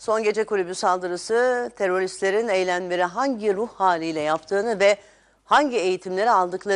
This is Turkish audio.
Son gece kulübü saldırısı teröristlerin eylemleri hangi ruh haliyle yaptığını ve hangi eğitimleri aldıkları